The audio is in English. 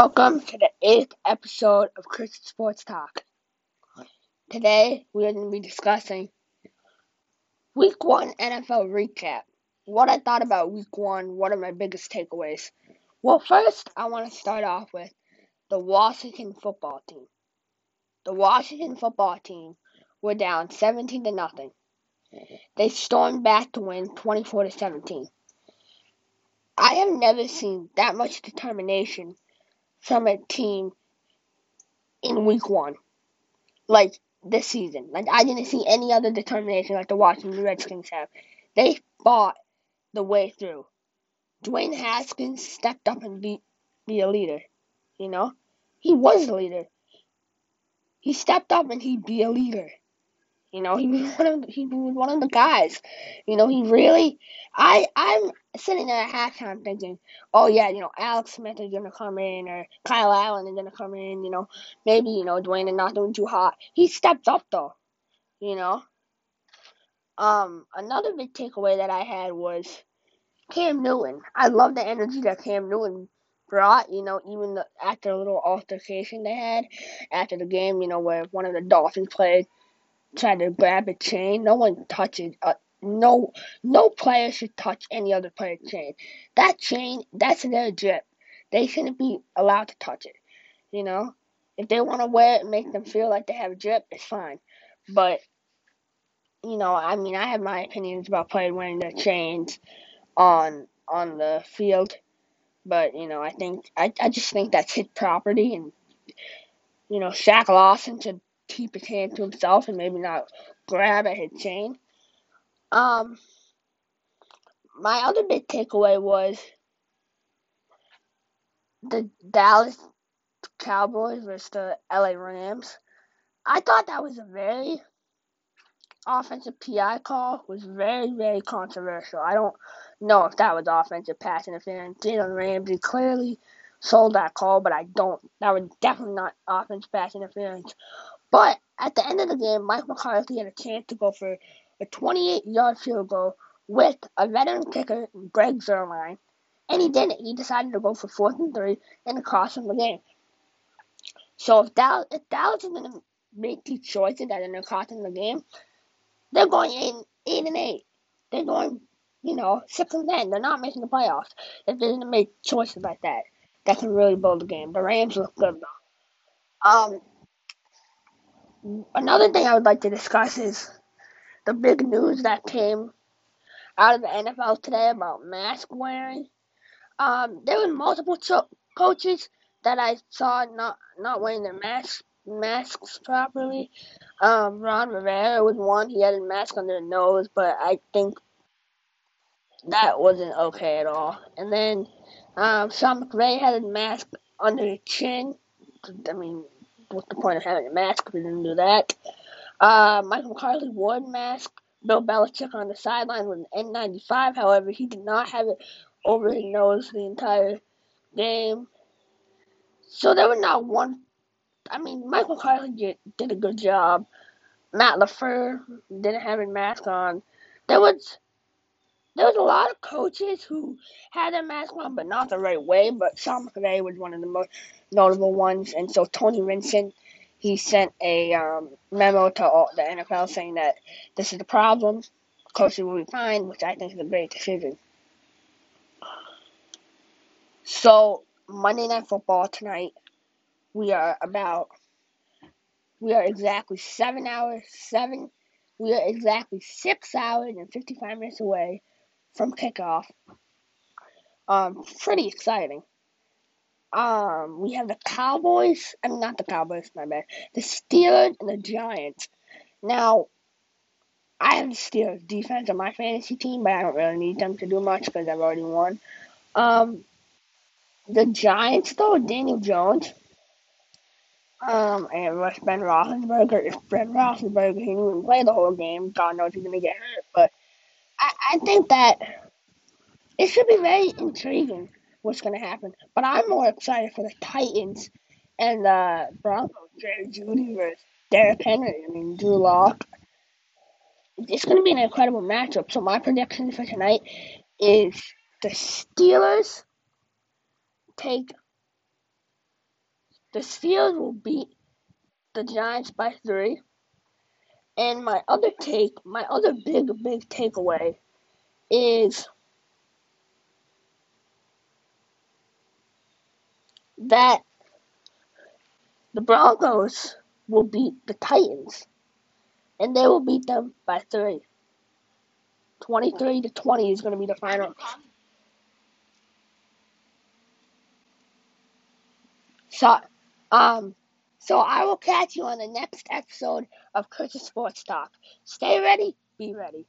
Welcome to the eighth episode of Christian Sports Talk. Today we are going to be discussing Week 1 NFL recap. What I thought about Week 1, what are my biggest takeaways? Well, first, I want to start off with the Washington football team. The Washington football team were down 17 to nothing. They stormed back to win 24 to 17. I have never seen that much determination from a team in week one. Like this season. Like I didn't see any other determination like the Washington Redskins have. They fought the way through. Dwayne Haskins stepped up and be be a leader. You know? He was a leader. He stepped up and he'd be a leader. You know, he was one of the, he one of the guys. You know, he really. I I'm sitting there at halftime thinking, oh yeah, you know, Alex Smith is gonna come in or Kyle Allen is gonna come in. You know, maybe you know Dwayne is not doing too hot. He stepped up though. You know. Um, another big takeaway that I had was Cam Newton. I love the energy that Cam Newton brought, you know, even the, after a little altercation they had after the game, you know, where one of the Dolphins played tried to grab a chain. No one touches. Uh, no, no player should touch any other player's chain. That chain, that's their drip. They shouldn't be allowed to touch it. You know, if they want to wear it and make them feel like they have a drip, it's fine. But you know, I mean, I have my opinions about players wearing their chains on on the field, but you know, I think I I just think that's his property, and you know, Shaq Lawson should keep his hand to himself and maybe not grab at his chain. Um, my other big takeaway was the Dallas Cowboys versus the LA Rams. I thought that was a very offensive PI call was very, very controversial. I don't know if that was offensive pass interference. Jalen Ramsey clearly sold that call, but I don't. That was definitely not offensive pass interference. But at the end of the game, Mike McCarthy had a chance to go for a 28 yard field goal with a veteran kicker, Greg Zuerlein, and he didn't. He decided to go for fourth and three and cost him the game. So if Dallas, if Dallas is going to make these choices that are going to cost them the game, they're going eight, eight and eight. They're going, you know, six and ten. They're not making the playoffs if they're going to make choices like that. That can really blow the game. The Rams look good though. Um, another thing I would like to discuss is the big news that came out of the NFL today about mask wearing. Um, there were multiple cho- coaches that I saw not not wearing their masks masks properly. Um, Ron Rivera was one. He had a mask under his nose, but I think that wasn't okay at all. And then um, Sean McVay had a mask under his chin. I mean, what's the point of having a mask if we didn't do that? Uh, Michael McCarthy wore a mask. Bill Belichick on the sideline with an N95. However, he did not have it over his nose the entire game. So there was not one. I mean, Michael McCarthy did, did a good job. Matt LaFleur didn't have a mask on. There was there was a lot of coaches who had their mask on, but not the right way. But Sean McVay was one of the most notable ones, and so Tony Vincent he sent a um, memo to all, the NFL saying that this is the problem. Coaches will be fine, which I think is a great decision. So Monday Night Football tonight, we are about we are exactly seven hours seven. We are exactly six hours and fifty five minutes away from kickoff. Um, pretty exciting. Um, we have the Cowboys. I mean, not the Cowboys, my bad. The Steelers and the Giants. Now, I have the Steelers defense on my fantasy team, but I don't really need them to do much because I've already won. Um, the Giants, though, Daniel Jones. Um, and Rush Ben Roethlisberger. If Ben Roethlisberger he didn't even play the whole game, God knows he's gonna get hurt. But I, think that it should be very intriguing what's going to happen. But I'm more excited for the Titans and the Broncos. Jerry Jeudy versus Derrick Henry. I mean, Drew Lock. It's going to be an incredible matchup. So my prediction for tonight is the Steelers take the Steelers will beat the Giants by three. And my other take, my other big, big takeaway is that the Broncos will beat the Titans. And they will beat them by three. 23 to 20 is going to be the final. So, um, so I will catch you on the next episode of Christian Sports Talk. Stay ready, be ready.